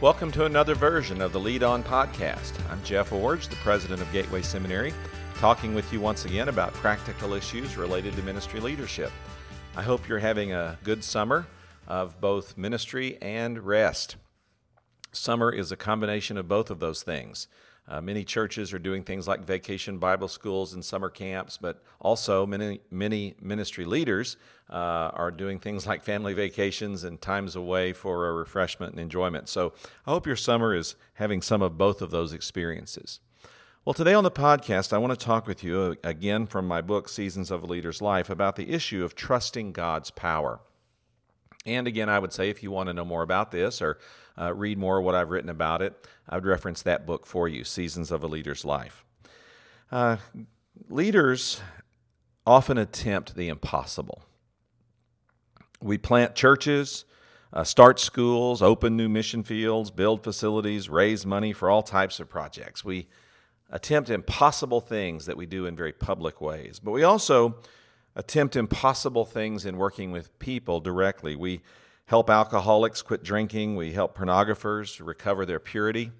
Welcome to another version of the Lead On Podcast. I'm Jeff Iorg, the president of Gateway Seminary, talking with you once again about practical issues related to ministry leadership. I hope you're having a good summer of both ministry and rest. Summer is a combination of both of those things. Uh, many churches are doing things like vacation Bible schools and summer camps, but also many, many ministry leaders uh, are doing things like family vacations and times away for a refreshment and enjoyment. So I hope your summer is having some of both of those experiences. Well, today on the podcast, I want to talk with you again from my book, Seasons of a Leader's Life, about the issue of trusting God's power. And again, I would say if you want to know more about this or uh, read more what I've written about it, I would reference that book for you, Seasons of a Leader's Life. Uh, leaders often attempt the impossible. We plant churches, uh, start schools, open new mission fields, build facilities, raise money for all types of projects. We attempt impossible things that we do in very public ways. But we also attempt impossible things in working with people directly. We help alcoholics quit drinking, we help pornographers recover their purity.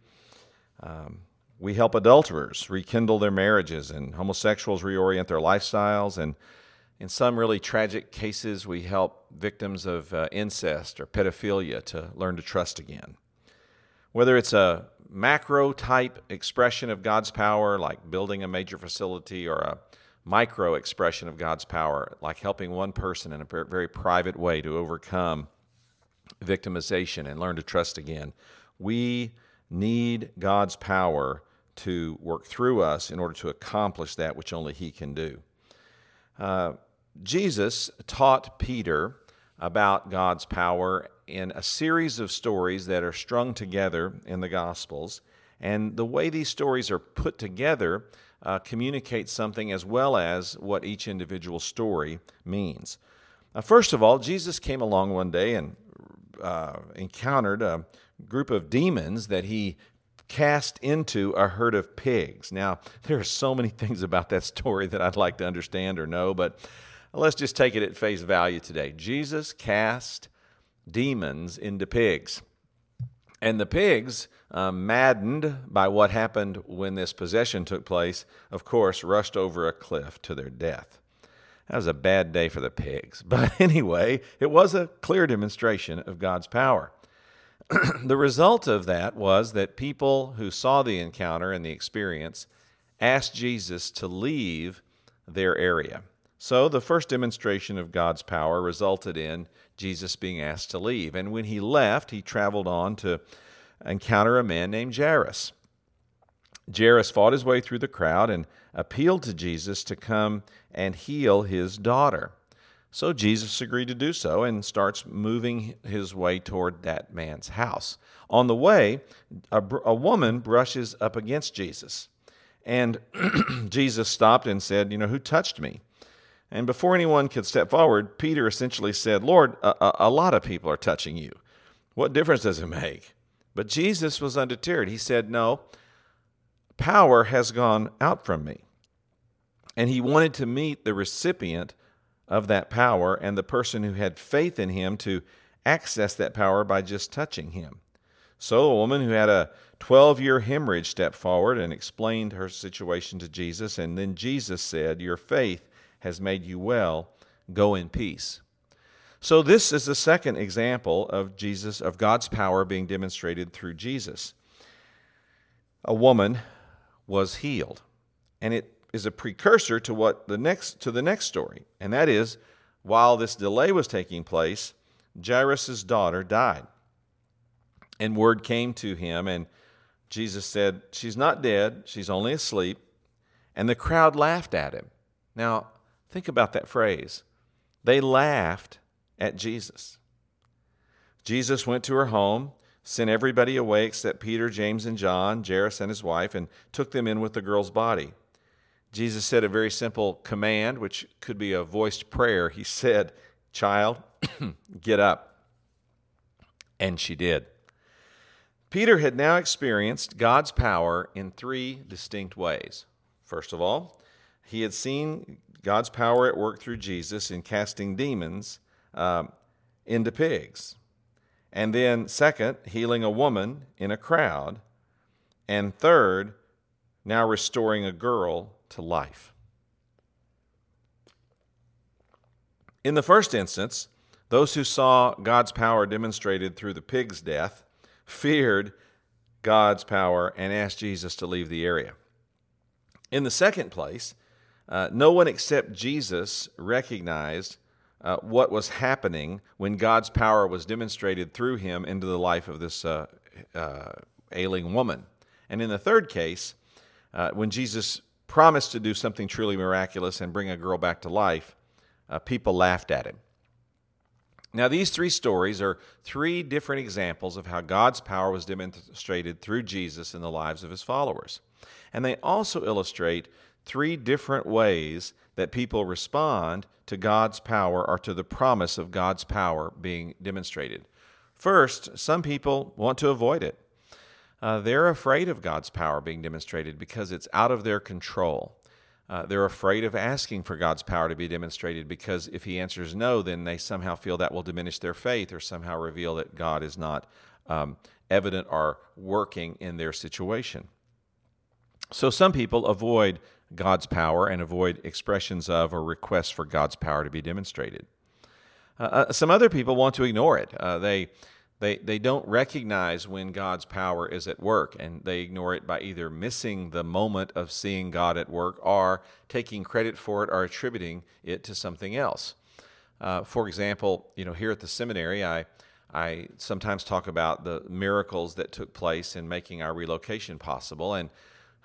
Um, we help adulterers rekindle their marriages and homosexuals reorient their lifestyles. And in some really tragic cases, we help victims of uh, incest or pedophilia to learn to trust again. Whether it's a macro type expression of God's power, like building a major facility, or a micro expression of God's power, like helping one person in a very private way to overcome victimization and learn to trust again. We need God's power to work through us in order to accomplish that which only He can do. Uh, Jesus taught Peter about God's power in a series of stories that are strung together in the Gospels. And the way these stories are put together uh, something as well as what each individual story means. Uh, first of all, Jesus came along one day and uh, encountered a group of demons that he cast into a herd of pigs. Now, there are so many things about that story that I'd like to understand or know, but let's just take it at face value today. Jesus cast demons into pigs. And the pigs, uh, maddened by what happened when this possession took place, of course, rushed over a cliff to their death. That was a bad day for the pigs. But anyway, it was a clear demonstration of God's power. the result of that was that people who saw the encounter and the experience asked Jesus to leave their area. So the first demonstration of God's power resulted in Jesus being asked to leave. And when he left, he traveled on to encounter a man named Jairus. Jairus fought his way through the crowd and appealed to Jesus to come and heal his daughter. So Jesus agreed to do so and starts moving his way toward that man's house. On the way, a, a woman brushes up against Jesus. And Jesus stopped and said, You know, who touched me? And before anyone could step forward, Peter essentially said, Lord, a, a, lot of people are touching you. What difference does it make? But Jesus was undeterred. He said, No, power has gone out from me. And he wanted to meet the recipient of that power and the person who had faith in him to access that power by just touching him. So a woman who had a 12 year hemorrhage stepped forward and explained her situation to Jesus. And then Jesus said, Your faith has made you well. Go in peace. So, this is the second example of Jesus, of God's power being demonstrated through Jesus. A woman was healed. And it is a precursor to what the next to the next story, and that is while this delay was taking place, Jairus' daughter died. And word came to him, and Jesus said, She's not dead, she's only asleep. And the crowd laughed at him. Now, think about that phrase. They laughed at Jesus. Jesus went to her home, sent everybody away except Peter, James, and John, Jairus and his wife, and took them in with the girl's body. Jesus said a very simple command, which could be a voiced prayer. He said, Child, get up. And she did. Peter had now experienced God's power in three distinct ways. First of all, he had seen God's power at work through Jesus in casting demons um, into pigs. And then, second, healing a woman in a crowd. And third, now restoring a girl to life. In the first instance, those who saw God's power demonstrated through the pig's death feared God's power and asked Jesus to leave the area. In the second place, uh, no one except Jesus recognized uh, what was happening when God's power was demonstrated through him into the life of this uh, uh ailing woman. And in the third case, uh, when Jesus promised to do something truly miraculous and bring a girl back to life, uh, people laughed at him. Now, these three stories are three different examples of how God's power was demonstrated through Jesus in the lives of his followers. And they also illustrate three different ways that people respond to God's power or to the promise of God's power being demonstrated. First, some people want to avoid it. Uh, they're afraid of God's power being demonstrated because it's out of their control. Uh, they're afraid of asking for God's power to be demonstrated because if He answers no, then they somehow feel that will diminish their faith or somehow reveal that God is not um, evident or working in their situation. So some people avoid God's power and avoid expressions of or requests for God's power to be demonstrated. Uh, uh some other people want to ignore it. Uh, they they, they don't recognize when God's power is at work, and they ignore it by either missing the moment of seeing God at work or taking credit for it or attributing it to something else. Uh, for example, you know, here at the seminary, I, I sometimes talk about the miracles that took place in making our relocation possible. And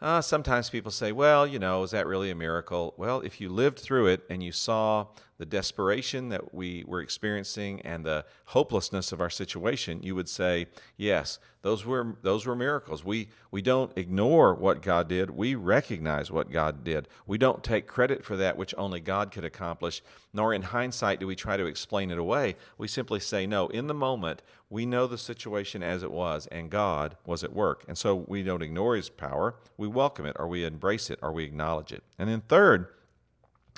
uh, sometimes people say, well, you know, is that really a miracle? Well, if you lived through it and you saw the desperation that we were experiencing and the hopelessness of our situation, you would say, yes, those were, those were miracles. We, we don't ignore what God did, we recognize what God did. We don't take credit for that which only God could accomplish, nor in hindsight do we try to explain it away. We simply say, no, in the moment, we know the situation as it was, and God was at work. And so we don't ignore his power, we welcome it, or we embrace it, or we acknowledge it. And then, third,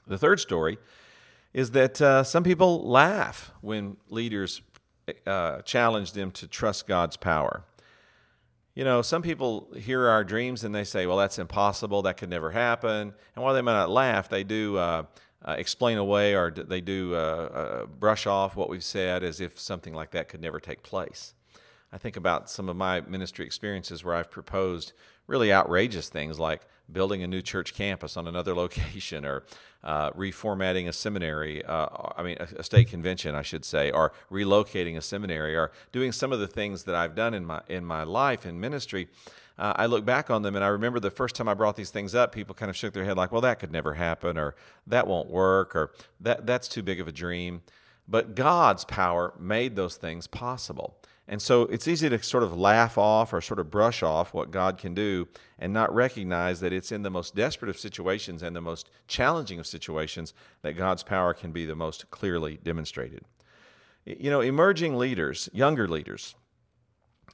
the third story is that uh, some people laugh when leaders uh, challenge them to trust God's power. You know, some people hear our dreams and they say, well, that's impossible, that could never happen. And while they might not laugh, they do. Uh, uh, explain away or they do uh, uh, brush off what we've said as if something like that could never take place. I think about some of my ministry experiences where I've proposed really outrageous things like building a new church campus on another location or uh, reformatting a seminary, uh, I mean, a, a, state convention, I should say, or relocating a seminary or doing some of the things that I've done in my, in my life in ministry uh, I look back on them and I remember the first time I brought these things up, people kind of shook their head like, well, that could never happen, or that won't work, or that, that's too big of a dream. But God's power made those things possible. And so it's easy to sort of laugh off or sort of brush off what God can do and not recognize that it's in the most desperate of situations and the most challenging of situations that God's power can be the most clearly demonstrated. You know, emerging leaders, younger leaders,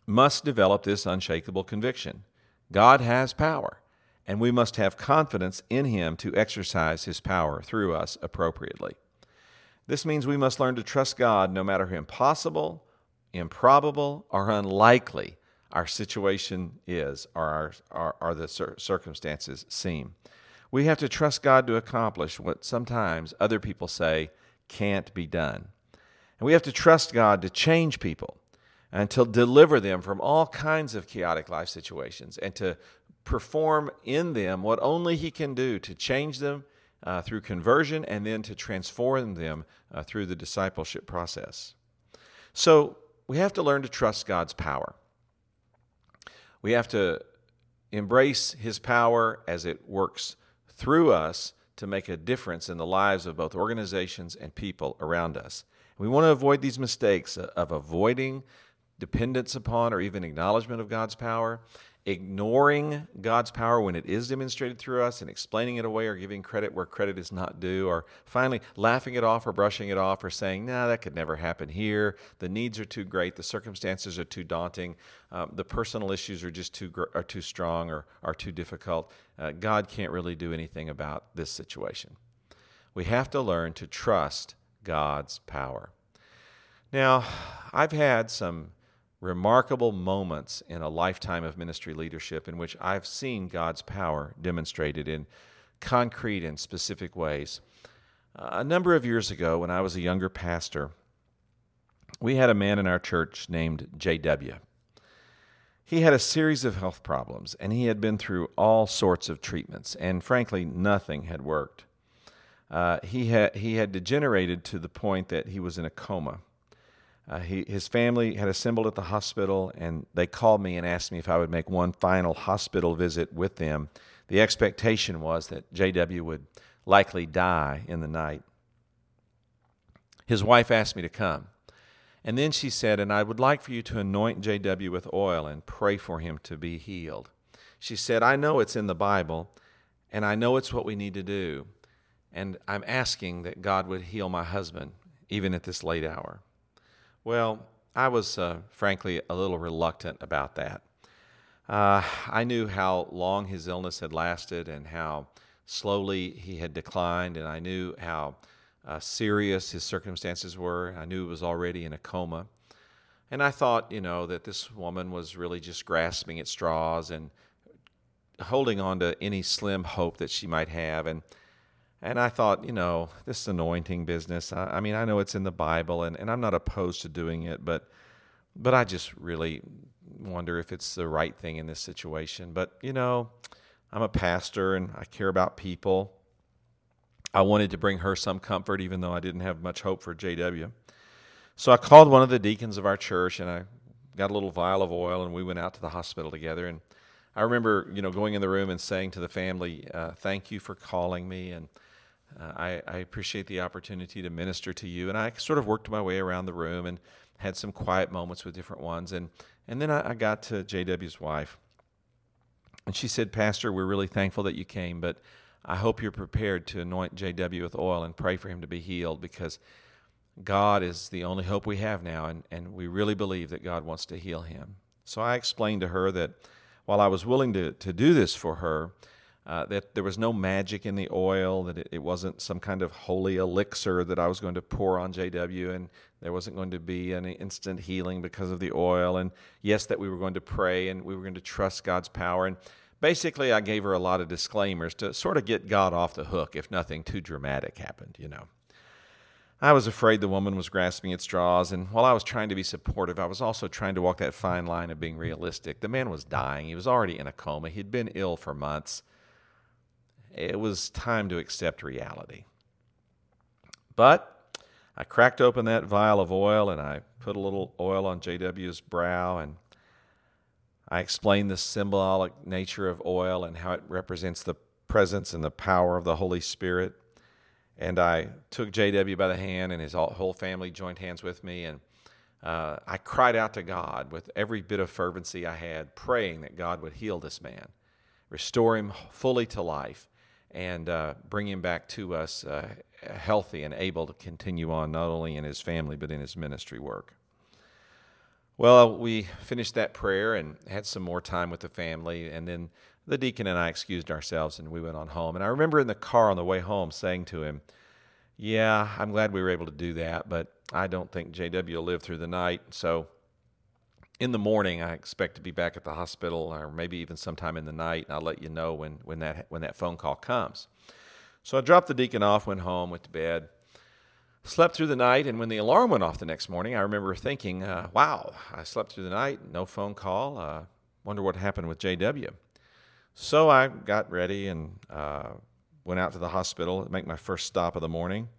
must develop this unshakable conviction God has power, and we must have confidence in Him to exercise His power through us appropriately. This means we must learn to trust God no matter how impossible, improbable, or unlikely our situation is or, our, or, the circumstances seem. We have to trust God to accomplish what sometimes other people say can't be done. And we have to trust God to change people and to deliver them from all kinds of chaotic life situations and to perform in them what only He can do to change them uh, through conversion and then to transform them uh, through the discipleship process. So we have to learn to trust God's power. We have to embrace His power as it works through us to make a difference in the lives of both organizations and people around us. We want to avoid these mistakes of avoiding dependence upon or even acknowledgement of God's power, ignoring God's power when it is demonstrated through us and explaining it away or giving credit where credit is not due, or finally laughing it off or brushing it off or saying, nah, that could never happen here. The needs are too great, the circumstances are too daunting, um, the personal issues are just too, are too strong or are too difficult. Uh, God can't really do anything about this situation. We have to learn to trust God's power. Now, I've had some remarkable moments in a lifetime of ministry leadership in which I've seen God's power demonstrated in concrete and specific ways. A number of years ago, when I was a younger pastor, we had a man in our church named J.W. He had a series of health problems, and he had been through all sorts of treatments, and frankly, nothing had worked. Uh, he, had, he had degenerated to the point that he was in a coma. Uh, he, his family had assembled at the hospital, and they called me and asked me if I would make one final hospital visit with them. The expectation was that JW would likely die in the night. His wife asked me to come. And then she said, And I would like for you to anoint JW with oil and pray for him to be healed. She said, I know it's in the Bible, and I know it's what we need to do. And I'm asking that God would heal my husband, even at this late hour. Well, I was uh, frankly a little reluctant about that. Uh, I knew how long his illness had lasted and how slowly he had declined, and I knew how uh, serious his circumstances were. I knew he was already in a coma. And I thought, you know, that this woman was really just grasping at straws and holding on to any slim hope that she might have. And and I thought, you know, this anointing business. I, I mean, I know it's in the Bible, and, and I'm not opposed to doing it, but but I just really wonder if it's the right thing in this situation. But you know, I'm a pastor and I care about people. I wanted to bring her some comfort, even though I didn't have much hope for JW. So I called one of the deacons of our church and I got a little vial of oil and we went out to the hospital together. And I remember, you know, going in the room and saying to the family, uh, "Thank you for calling me, and uh, I, I, appreciate the opportunity to minister to you." And I sort of worked my way around the room and had some quiet moments with different ones. And and then I, I got to JW's wife, and she said, "Pastor, we're really thankful that you came, but." I hope you're prepared to anoint JW with oil and pray for him to be healed because God is the only hope we have now, and, and we really believe that God wants to heal him. So I explained to her that while I was willing to, to do this for her, uh, that there was no magic in the oil, that it, it, wasn't some kind of holy elixir that I was going to pour on JW, and there wasn't going to be an instant healing because of the oil. And yes, that we were going to pray and we were going to trust God's power. And basically, I gave her a lot of disclaimers to sort of get God off the hook if nothing too dramatic happened, you know. I was afraid the woman was grasping at straws, and while I was trying to be supportive, I was also trying to walk that fine line of being realistic. The man was dying. He was already in a coma. He'd been ill for months. It was time to accept reality. But I cracked open that vial of oil and I put a little oil on JW's brow and I explained the symbolic nature of oil and how it represents the presence and the power of the Holy Spirit. And I took JW by the hand, and his whole family joined hands with me. And uh, I cried out to God with every bit of fervency I had, praying that God would heal this man, restore him fully to life, and uh, bring him back to us uh, healthy and able to continue on not only in his family but in his ministry work. Well, we finished that prayer and had some more time with the family, and then the deacon and I excused ourselves and we went on home. And I remember in the car on the way home saying to him, Yeah, I'm glad we were able to do that, but I don't think JW will live through the night. So in the morning, I expect to be back at the hospital, or maybe even sometime in the night, I'll let you know when, when, that, when that phone call comes. So I dropped the deacon off, went home, went to bed. Slept through the night, and when the alarm went off the next morning, I remember thinking, uh, wow, I slept through the night, no phone call. Uh, wonder what happened with JW. So I got ready and uh, went out to the hospital to make my first stop of the morning.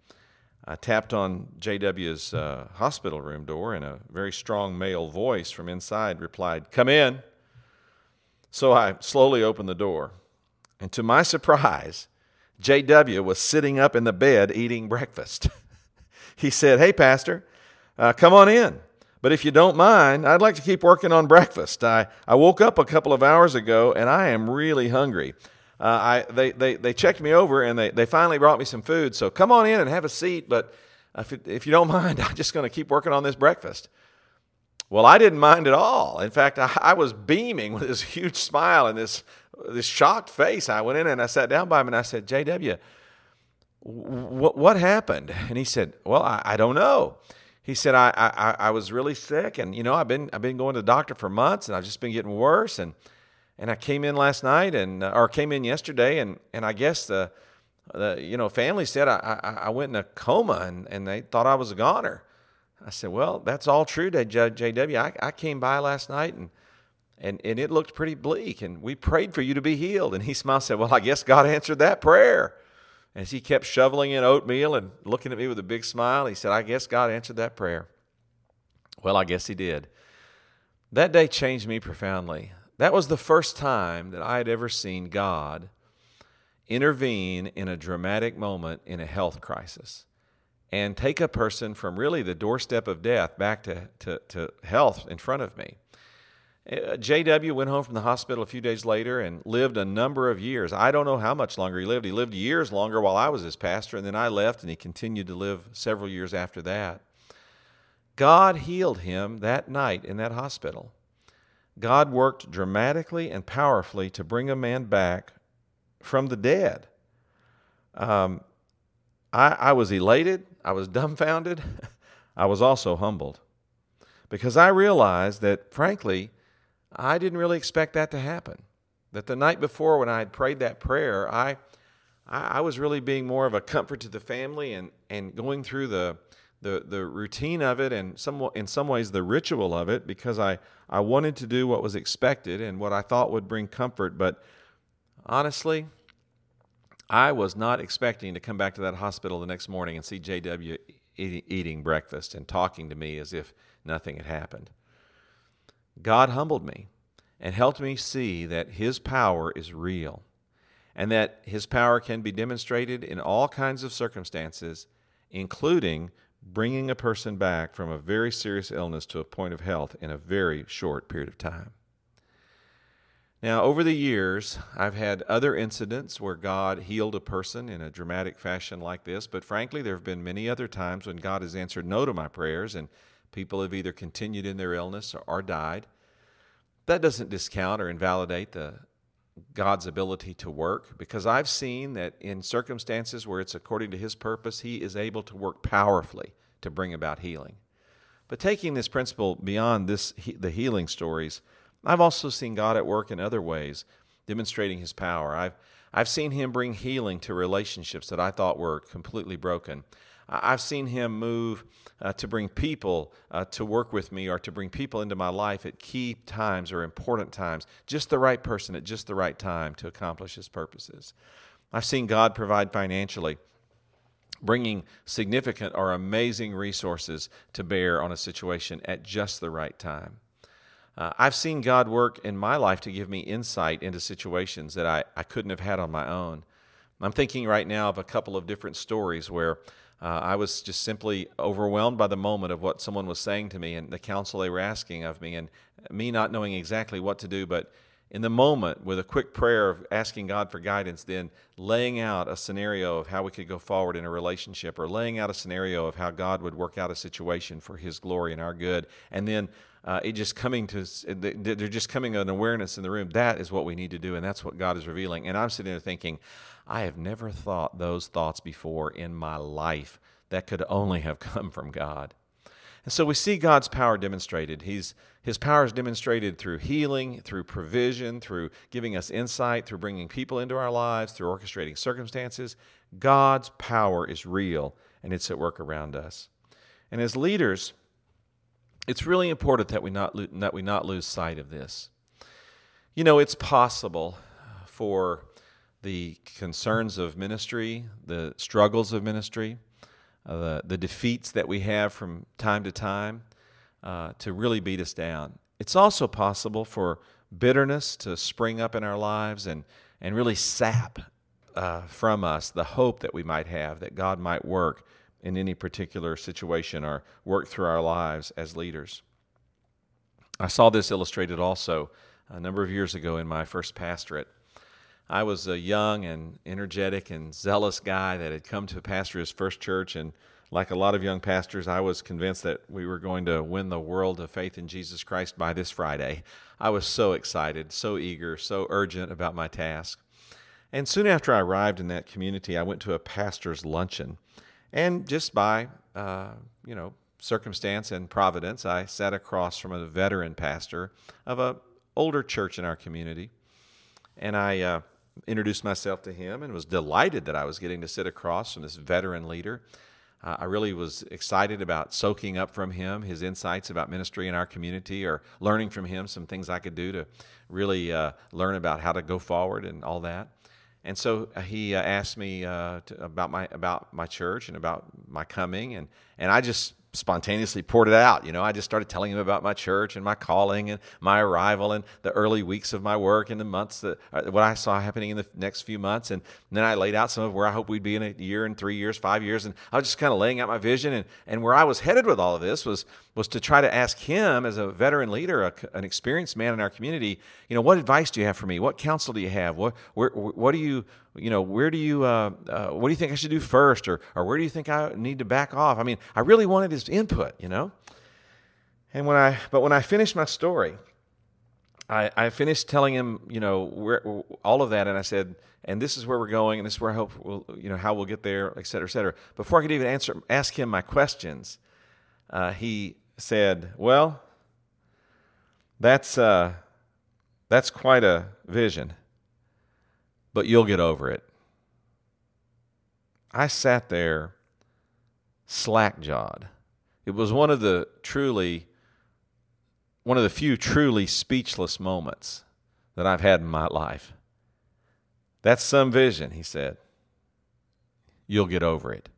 I tapped on JW's uh, hospital room door, and a very strong male voice from inside replied, Come in. So I slowly opened the door, and to my surprise, JW was sitting up in the bed eating breakfast. he said, Hey, Pastor, uh, come on in. But if you don't mind, I'd like to keep working on breakfast. I, I woke up a couple of hours ago and I am really hungry. Uh, I, they, they, they checked me over and they, they finally brought me some food. So come on in and have a seat. But if, if you don't mind, I'm just going to keep working on this breakfast. Well, I didn't mind at all. In fact, I, I was beaming with this huge smile and this, this shocked face. I went in and I sat down by him and I said, JW, what, what happened? And he said, Well, I, I don't know. He said, I, I, I was really sick and, you know, I've been, I've been going to the doctor for months and I've just been getting worse. And, and I came in last night and, uh, or came in yesterday and, and I guess the, the you know, family said I, I, I went in a coma and, and they thought I was a goner. I said, well, that's all true, JW. I, I came by last night and, and, and it looked pretty bleak and we prayed for you to be healed. And he smiled and said, well, I guess God answered that prayer. As he kept shoveling in oatmeal and looking at me with a big smile, he said, I guess God answered that prayer. Well, I guess he did. That day changed me profoundly. That was the first time that I had ever seen God intervene in a dramatic moment in a health crisis and take a person from really the doorstep of death back to, to, to health in front of me. Uh, JW went home from the hospital a few days later and lived a number of years. I don't know how much longer he lived. He lived years longer while I was his pastor, and then I left, and he continued to live several years after that. God healed him that night in that hospital. God worked dramatically and powerfully to bring a man back from the dead. Um, I, I was elated, I was dumbfounded, I was also humbled because I realized that, frankly, I didn't really expect that to happen. That the night before, when I had prayed that prayer, I, I, was really being more of a comfort to the family and, and going through the, the, the routine of it and some, in some ways the ritual of it because I, I wanted to do what was expected and what I thought would bring comfort. But honestly, I was not expecting to come back to that hospital the next morning and see JW eating breakfast and talking to me as if nothing had happened. God humbled me and helped me see that His power is real and that His power can be demonstrated in all kinds of circumstances, including bringing a person back from a very serious illness to a point of health in a very short period of time. Now, over the years, I've had other incidents where God healed a person in a dramatic fashion like this, but frankly, there have been many other times when God has answered no to my prayers and People have either continued in their illness or, or died. That doesn't discount or invalidate the God's ability to work because I've seen that in circumstances where it's according to His purpose, He is able to work powerfully to bring about healing. But taking this principle beyond this, the healing stories, I've also seen God at work in other ways, demonstrating His power. I've, I've seen Him bring healing to relationships that I thought were completely broken. I've seen him move uh, to bring people uh, to work with me or to bring people into my life at key times or important times, just the right person at just the right time to accomplish his purposes. I've seen God provide financially, bringing significant or amazing resources to bear on a situation at just the right time. Uh, I've seen God work in my life to give me insight into situations that I, I couldn't have had on my own. I'm thinking right now of a couple of different stories where uh, I was just simply overwhelmed by the moment of what someone was saying to me and the counsel they were asking of me, and me not knowing exactly what to do. But in the moment, with a quick prayer of asking God for guidance, then laying out a scenario of how we could go forward in a relationship, or laying out a scenario of how God would work out a situation for His glory and our good, and then uh, it just coming to they're just coming an awareness in the room. That is what we need to do and that's what god is revealing. And i'm sitting there thinking i have never thought those thoughts before in my life that could only have come from god. And so we see god's power demonstrated. He's his power is demonstrated through healing through provision through giving us insight through bringing people into our lives through orchestrating circumstances. God's power is real and it's at work around us. And as leaders it's really important that we not lo- that we not lose sight of this. You know, it's possible for the concerns of ministry, the struggles of ministry, uh, the, the defeats that we have from time to time uh, to really beat us down. It's also possible for bitterness to spring up in our lives and, and really sap uh, from us the hope that we might have that God might work in any particular situation or work through our lives as leaders. I saw this illustrated also a number of years ago in my first pastorate. I was a young and energetic and zealous guy that had come to pastor his first church, and like a lot of young pastors, I was convinced that we were going to win the world to faith in Jesus Christ by this Friday. I was so excited, so eager, so urgent about my task. And soon after I arrived in that community, I went to a pastor's luncheon. And just by, uh, you know, circumstance and providence, I sat across from a veteran pastor of a older church in our community, and I uh, introduced myself to him and was delighted that I was getting to sit across from this veteran leader. Uh, I really was excited about soaking up from him his insights about ministry in our community or learning from him some things I could do to really uh, learn about how to go forward and all that. And so uh, he uh, asked me uh, to, about my about my church and about my coming, and and I just spontaneously poured it out. You know, I just started telling him about my church and my calling and my arrival and the early weeks of my work and the months that what I saw happening in the next few months. And then I laid out some of where I hope we'd be in a year and three years, five years. And I was just kind of laying out my vision. And, and where I was headed with all of this was, was to try to ask him as a veteran leader, a, an experienced man in our community, you know, what advice do you have for me? What counsel do you have? What, where, what do you, you know, where do you, uh, uh, what do you think I should do first? Or, or where do you think I need to back off? I mean, I really wanted his input, you know? And when I, but when I finished my story, I, I finished telling him, you know, where, all of that, and I said, and this is where we're going, and this is where I hope we'll, you know, how we'll get there, et cetera, et cetera. Before I could even answer, ask him my questions, uh, he said, "Well, that's uh, that's quite a vision but you'll get over it. I sat there slack jawed. It was one of the truly, one of the few truly speechless moments that I've had in my life. That's some vision, he said. You'll get over it.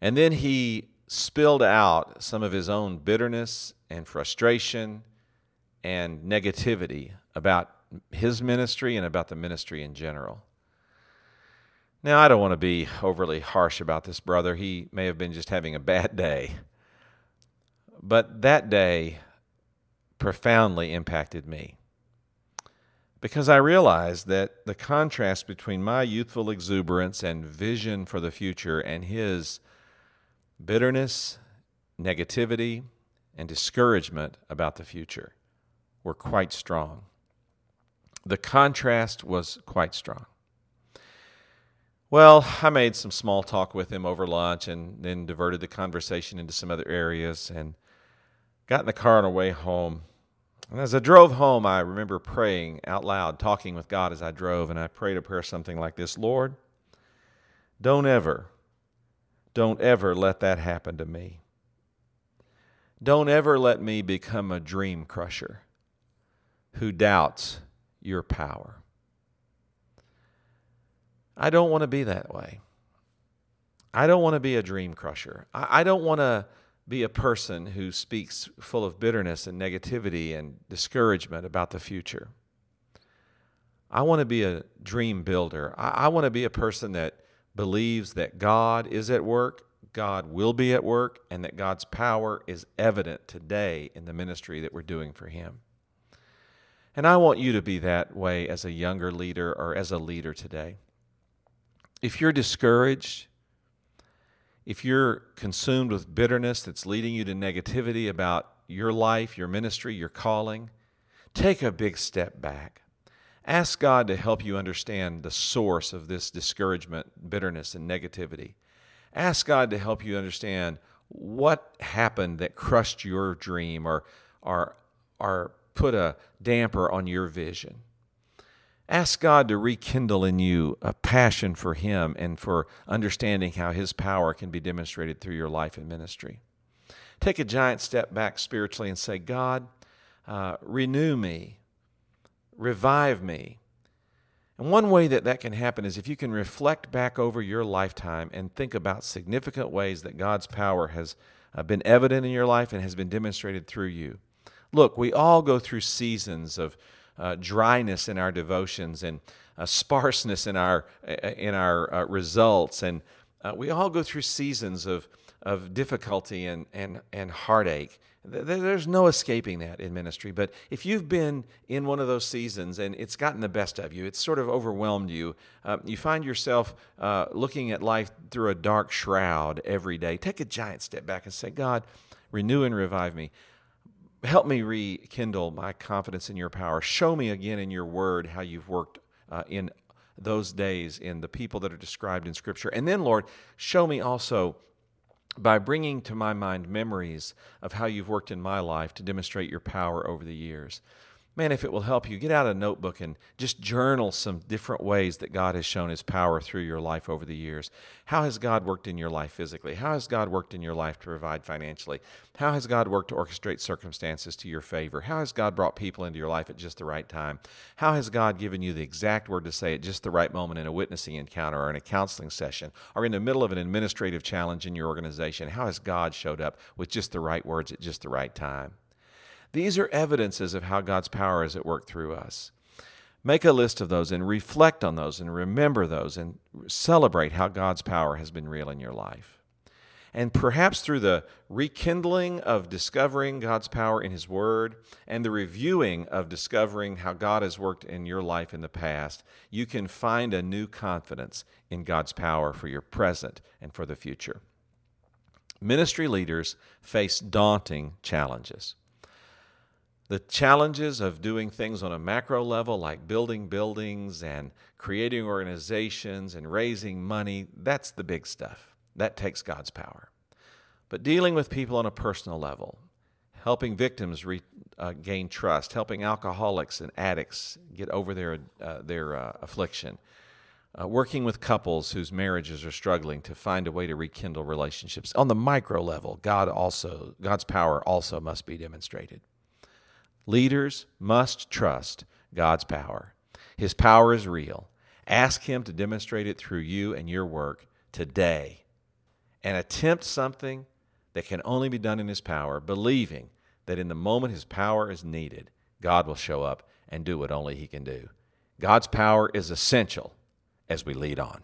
And then he spilled out some of his own bitterness and frustration and negativity about his ministry and about the ministry in general. Now, I don't want to be overly harsh about this brother. He may have been just having a bad day. But that day profoundly impacted me because I realized that the contrast between my youthful exuberance and vision for the future and his bitterness, negativity, and discouragement about the future were quite strong the contrast was quite strong. Well, I made some small talk with him over lunch and then diverted the conversation into some other areas and got in the car on our way home. And as I drove home, I remember praying out loud, talking with God as I drove, and I prayed a prayer something like this Lord, don't ever, don't ever let that happen to me. Don't ever let me become a dream crusher who doubts your power. I don't want to be that way. I don't want to be a dream crusher. I, don't want to be a person who speaks full of bitterness and negativity and discouragement about the future. I want to be a dream builder. I want to be a person that believes that God is at work, God will be at work, and that God's power is evident today in the ministry that we're doing for Him. And I want you to be that way as a younger leader or as a leader today. If you're discouraged, if you're consumed with bitterness that's leading you to negativity about your life, your ministry, your calling, take a big step back. Ask God to help you understand the source of this discouragement, bitterness, and negativity. Ask God to help you understand what happened that crushed your dream or, or, or put a damper on your vision. Ask God to rekindle in you a passion for Him and for understanding how His power can be demonstrated through your life and ministry. Take a giant step back spiritually and say, God, uh, renew me, revive me. And one way that that can happen is if you can reflect back over your lifetime and think about significant ways that God's power has uh, been evident in your life and has been demonstrated through you. Look, we all go through seasons of uh, dryness in our devotions and uh, sparseness in our uh, in our uh, results, and uh, we all go through seasons of of difficulty and and and heartache. There's no escaping that in ministry. But if you've been in one of those seasons and it's gotten the best of you, it's sort of overwhelmed you, uh, you find yourself uh, looking at life through a dark shroud every day, take a giant step back and say, God, renew and revive me help me rekindle my confidence in your power. Show me again in your word how you've worked uh, in those days in the people that are described in Scripture. And then, Lord, show me also by bringing to my mind memories of how you've worked in my life to demonstrate your power over the years man, if it will help you, get out a notebook and just journal some different ways that God has shown his power through your life over the years. How has God worked in your life physically? How has God worked in your life to provide financially? How has God worked to orchestrate circumstances to your favor? How has God brought people into your life at just the right time? How has God given you the exact word to say at just the right moment in a witnessing encounter or in a counseling session or in the middle of an administrative challenge in your organization? How has God showed up with just the right words at just the right time? These are evidences of how God's power is at work through us. Make a list of those and reflect on those and remember those and celebrate how God's power has been real in your life. And perhaps through the rekindling of discovering God's power in His Word and the reviewing of discovering how God has worked in your life in the past, you can find a new confidence in God's power for your present and for the future. Ministry leaders face daunting challenges. The challenges of doing things on a macro level, like building buildings and creating organizations and raising money, that's the big stuff. That takes God's power. But dealing with people on a personal level, helping victims re, uh, gain trust, helping alcoholics and addicts get over their, uh, their uh, affliction, uh, working with couples whose marriages are struggling to find a way to rekindle relationships. On the micro level, God also, God's power also must be demonstrated. Leaders must trust God's power. His power is real. Ask Him to demonstrate it through you and your work today. And attempt something that can only be done in His power, believing that in the moment His power is needed, God will show up and do what only He can do. God's power is essential as we lead on.